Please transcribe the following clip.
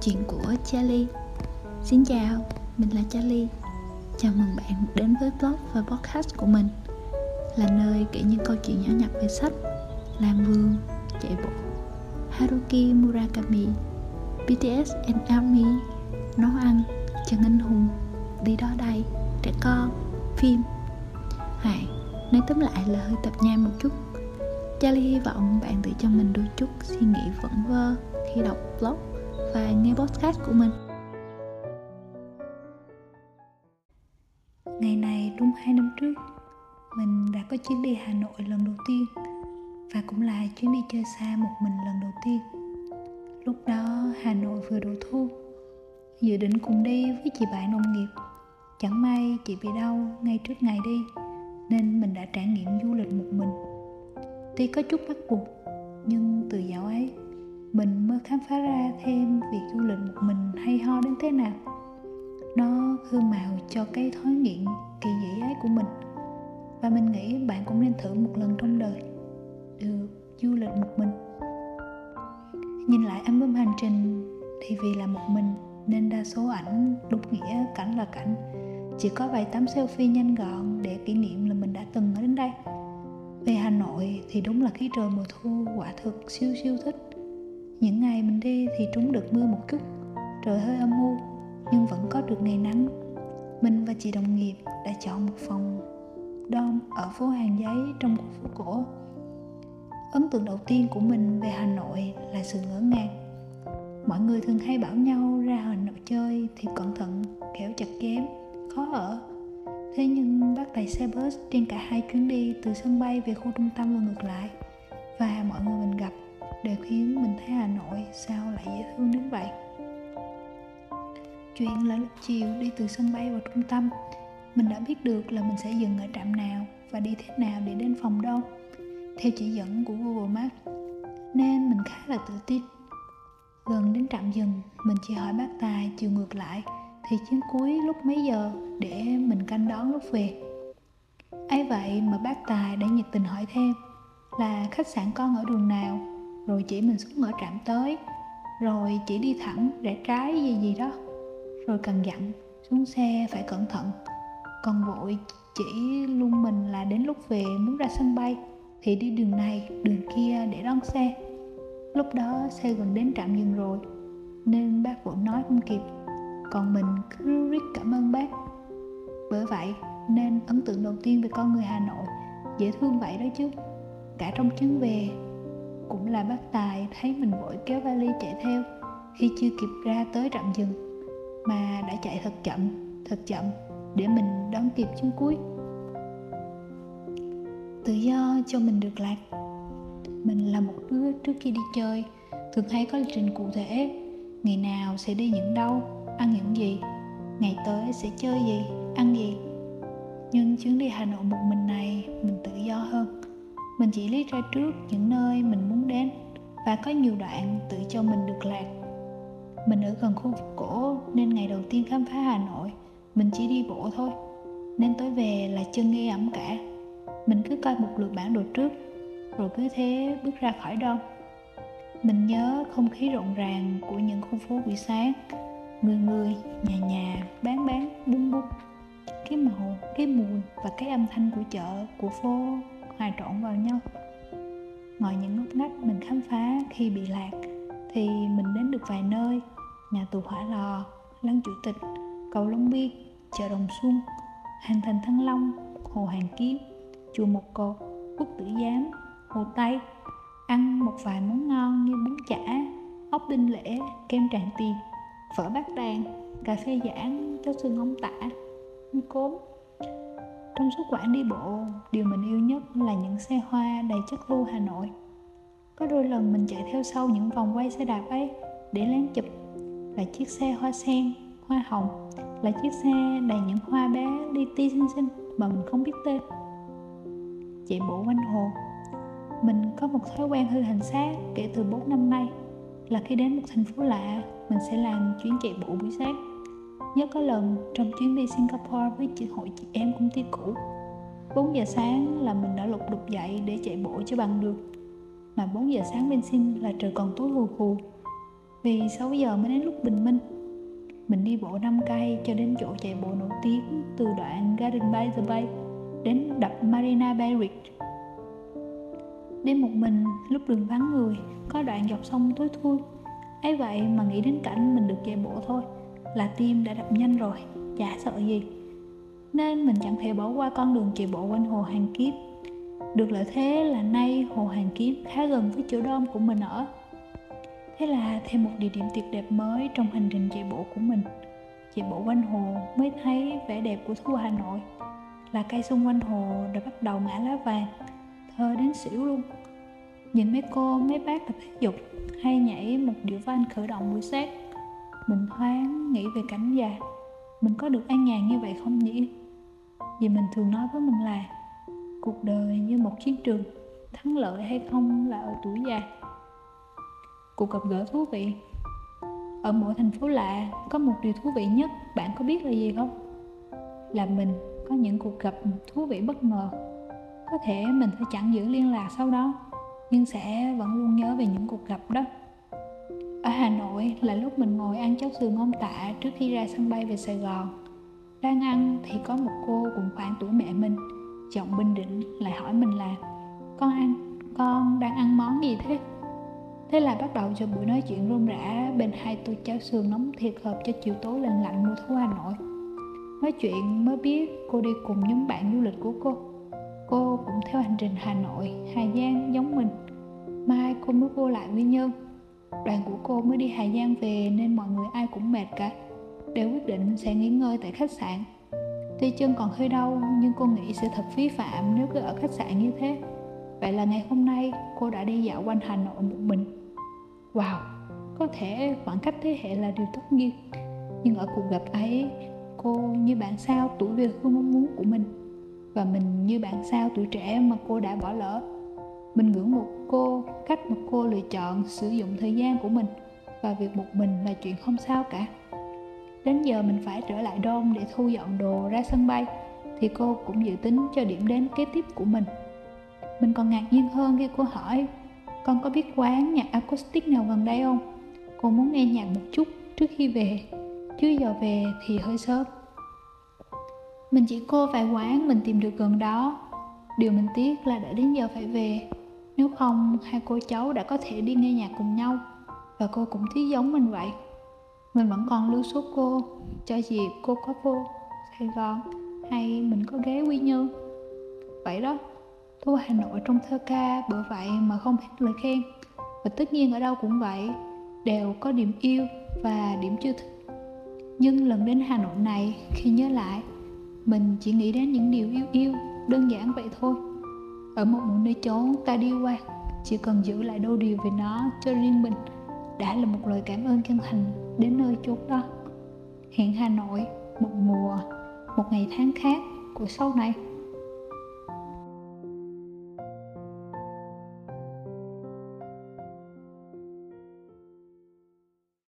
Chuyện của Charlie. Xin chào, mình là Charlie. Chào mừng bạn đến với blog và podcast của mình. Là nơi kể những câu chuyện nhỏ nhặt về sách Làm vườn, chạy bộ Haruki Murakami BTS and ARMY Nấu ăn, chân anh hùng Đi đó đây, trẻ con, phim. Hãy nói tóm lại là hơi tập nhai một chút. Charlie hy vọng bạn tự cho mình đôi chút suy nghĩ vẩn vơ khi đọc blog và nghe podcast của mình. Ngày này đúng 2 năm trước, mình đã có chuyến đi Hà Nội lần đầu tiên và cũng là chuyến đi chơi xa một mình lần đầu tiên. Lúc đó Hà Nội vừa đổ thu, dự định cùng đi với chị bạn nông nghiệp. Chẳng may chị bị đau ngay trước ngày đi, nên mình đã trải nghiệm du lịch một mình Tuy có chút bắt buộc, nhưng từ dạo ấy, mình mới khám phá ra thêm việc du lịch một mình hay ho đến thế nào. Nó hương màu cho cái thói nghiện kỳ dị ấy của mình. Và mình nghĩ bạn cũng nên thử một lần trong đời, được du lịch một mình. Nhìn lại album hành trình thì vì là một mình nên đa số ảnh đúng nghĩa cảnh là cảnh chỉ có vài tấm selfie nhanh gọn để kỷ niệm là mình đã từng ở đến đây về Hà Nội thì đúng là khí trời mùa thu quả thực siêu siêu thích những ngày mình đi thì trúng được mưa một chút Trời hơi âm u nhưng vẫn có được ngày nắng. Mình và chị đồng nghiệp đã chọn một phòng dom ở phố Hàng Giấy trong khu phố cổ. Ấn tượng đầu tiên của mình về Hà Nội là sự ngỡ ngàng. Mọi người thường hay bảo nhau ra Hà Nội chơi thì cẩn thận, kẻo chặt chém, khó ở. Thế nhưng bác tài xe bus trên cả hai chuyến đi từ sân bay về khu trung tâm và ngược lại Và mọi người mình gặp để khiến mình thấy Hà Nội sao lại dễ thương đến vậy. Chuyện là lúc chiều đi từ sân bay vào trung tâm Mình đã biết được là mình sẽ dừng ở trạm nào và đi thế nào để đến phòng đâu. Theo chỉ dẫn của Google Maps Nên mình khá là tự tin. Gần đến trạm dừng, mình chỉ hỏi bác tài chiều ngược lại thì chuyến cuối lúc mấy giờ để mình canh đón lúc về. Ấy vậy mà bác tài đã nhiệt tình hỏi thêm là khách sạn con ở đường nào? Rồi chỉ mình xuống ở trạm tới. Rồi chỉ đi thẳng rẽ trái gì gì đó. Rồi cần dặn, xuống xe phải cẩn thận. Còn vội chỉ luôn mình là đến lúc về muốn ra sân bay. Thì đi đường này, đường kia để đón xe. Lúc đó xe gần đến trạm dừng rồi, nên bác vội nói không kịp. Còn mình cứ rít cảm ơn bác. Bởi vậy nên ấn tượng đầu tiên về con người hà nội, dễ thương vậy đó chứ. Cả trong chuyến về cũng là bác tài thấy mình vội kéo vali chạy theo. Khi chưa kịp ra tới trạm dừng mà đã chạy thật chậm thật chậm để mình đón kịp chuyến cuối. Tự do cho mình được lạc. Mình là một đứa trước khi đi chơi, thường hay có lịch trình cụ thể. Ngày nào sẽ đi những đâu, ăn những gì, ngày tới sẽ chơi gì, ăn gì. Nhưng chuyến đi hà nội một mình này, mình tự do hơn. Mình chỉ lý ra trước những nơi mình muốn đến và có nhiều đoạn tự cho mình được lạc. Mình ở gần khu vực cổ nên ngày đầu tiên khám phá hà nội, mình chỉ đi bộ thôi. Nên tối về là chân nghe ẩm cả. Mình cứ coi một lượt bản đồ trước, rồi cứ thế bước ra khỏi đông mình nhớ không khí rộn ràng của những khu phố buổi sáng. Người người, nhà nhà, bán bán, bung bung. Cái màu, cái mùi và cái âm thanh của chợ, của phố hòa trộn vào nhau ngoài những ngóc ngách mình khám phá khi bị lạc thì mình đến được vài nơi. Nhà tù hỏa lò, lăng chủ tịch, cầu long biên, chợ đồng xuân, hàng thành thăng long, hồ hàng kiếm, chùa một cột, quốc tử giám, hồ tây. Ăn một vài món ngon như bún chả, ốc đinh lễ, kem tràng tiền, phở bát đàn, cà phê giảng cháo xương ông tả cốm trong suốt quãng đi bộ, điều mình yêu nhất là những xe hoa đầy chất lưu hà nội. Có đôi lần mình chạy theo sau những vòng quay xe đạp ấy, để lén chụp là chiếc xe hoa sen, hoa hồng, là chiếc xe đầy những hoa bé li ti xinh xinh mà mình không biết tên. Chạy bộ quanh hồ, mình có một thói quen hư hành xác kể từ 4 năm nay, là khi đến một thành phố lạ, mình sẽ làm chuyến chạy bộ buổi sáng nhớ có lần trong chuyến đi Singapore với chị hội chị em công ty cũ 4 giờ sáng là mình đã lục đục dậy để chạy bộ cho bằng được mà 4 giờ sáng bên Sing là trời còn tối hù hù vì 6 giờ mới đến lúc bình minh mình đi bộ 5 cây cho đến chỗ chạy bộ nổi tiếng từ đoạn Garden by the Bay đến đập Marina Bay Ridge. Đi một mình lúc đường vắng người, có đoạn dọc sông tối thui. ấy vậy mà nghĩ đến cảnh mình được chạy bộ thôi là tim đã đập nhanh rồi, chả sợ gì. Nên mình chẳng thể bỏ qua con đường chạy bộ quanh hồ Hàng Kiếp. Được lợi thế là nay hồ Hàng Kiếp khá gần với chỗ đom của mình ở. Thế là thêm một địa điểm tuyệt đẹp mới trong hành trình chạy bộ của mình. Chạy bộ quanh hồ mới thấy vẻ đẹp của thu Hà Nội. Là cây xung quanh hồ đã bắt đầu ngã lá vàng Thơ đến xỉu luôn. Nhìn mấy cô, mấy bác tập thể dục Hay nhảy một điệu van khởi động buổi sáng. Mình thoáng nghĩ về cảnh già. Mình có được an nhàn như vậy không nhỉ? Vì mình thường nói với mình là, Cuộc đời như một chiến trường, Thắng lợi hay không là ở tuổi già. Cuộc gặp gỡ thú vị. Ở mỗi thành phố lạ, có một điều thú vị nhất, bạn có biết là gì không? Là mình có những cuộc gặp thú vị bất ngờ. Có thể mình sẽ chẳng giữ liên lạc sau đó, nhưng sẽ vẫn luôn nhớ về những cuộc gặp đó ở hà nội là lúc mình ngồi ăn cháo sườn ông tạ trước khi ra sân bay về sài gòn đang ăn thì có một cô cùng khoảng tuổi mẹ mình giọng bình định lại hỏi mình là con ăn con đang ăn món gì thế Thế là bắt đầu cho buổi nói chuyện rôm rã bên hai tô cháo sườn nóng thiệt hợp cho chiều tối lạnh lạnh mùa thu Hà Nội. Nói chuyện mới biết cô đi cùng nhóm bạn du lịch của cô. Cô cũng theo hành trình Hà Nội, Hà Giang giống mình. Mai cô mới vô lại Quy Nhơn. Đoàn của cô mới đi Hà Giang về nên mọi người ai cũng mệt cả. Đều quyết định sẽ nghỉ ngơi tại khách sạn. Tuy chân còn hơi đau nhưng cô nghĩ sẽ thật phí phạm nếu cứ ở khách sạn như thế. Vậy là ngày hôm nay cô đã đi dạo quanh Hà Nội một mình Wow, có thể khoảng cách thế hệ là điều tất nhiên Nhưng ở cuộc gặp ấy Cô như bạn sao tuổi về hương mong muốn của mình Và mình như bạn sao tuổi trẻ mà cô đã bỏ lỡ mình ngưỡng một cô cách mà cô lựa chọn sử dụng thời gian của mình Và việc một mình là chuyện không sao cả Đến giờ mình phải trở lại đôn để thu dọn đồ ra sân bay Thì cô cũng dự tính cho điểm đến kế tiếp của mình Mình còn ngạc nhiên hơn khi cô hỏi con có biết quán nhạc acoustic nào gần đây không? Cô muốn nghe nhạc một chút trước khi về, chứ giờ về thì hơi sớm. Mình chỉ cô vài quán mình tìm được gần đó. Điều mình tiếc là đã đến giờ phải về. Nếu không, hai cô cháu đã có thể đi nghe nhạc cùng nhau. Và cô cũng tí giống mình vậy. Mình vẫn còn lưu số cô, cho dịp cô có vô Sài Gòn hay mình có ghé Quy Nhơn. Vậy đó. Thu Hà Nội trong thơ ca bởi vậy mà không hết lời khen Và tất nhiên ở đâu cũng vậy Đều có điểm yêu và điểm chưa thích Nhưng lần đến Hà Nội này khi nhớ lại Mình chỉ nghĩ đến những điều yêu yêu Đơn giản vậy thôi ở một nơi chốn ta đi qua. Chỉ cần giữ lại đôi điều về nó cho riêng mình. Đã là một lời cảm ơn chân thành đến nơi chốn đó. Hiện Hà Nội, một mùa, một ngày tháng khác của sau này.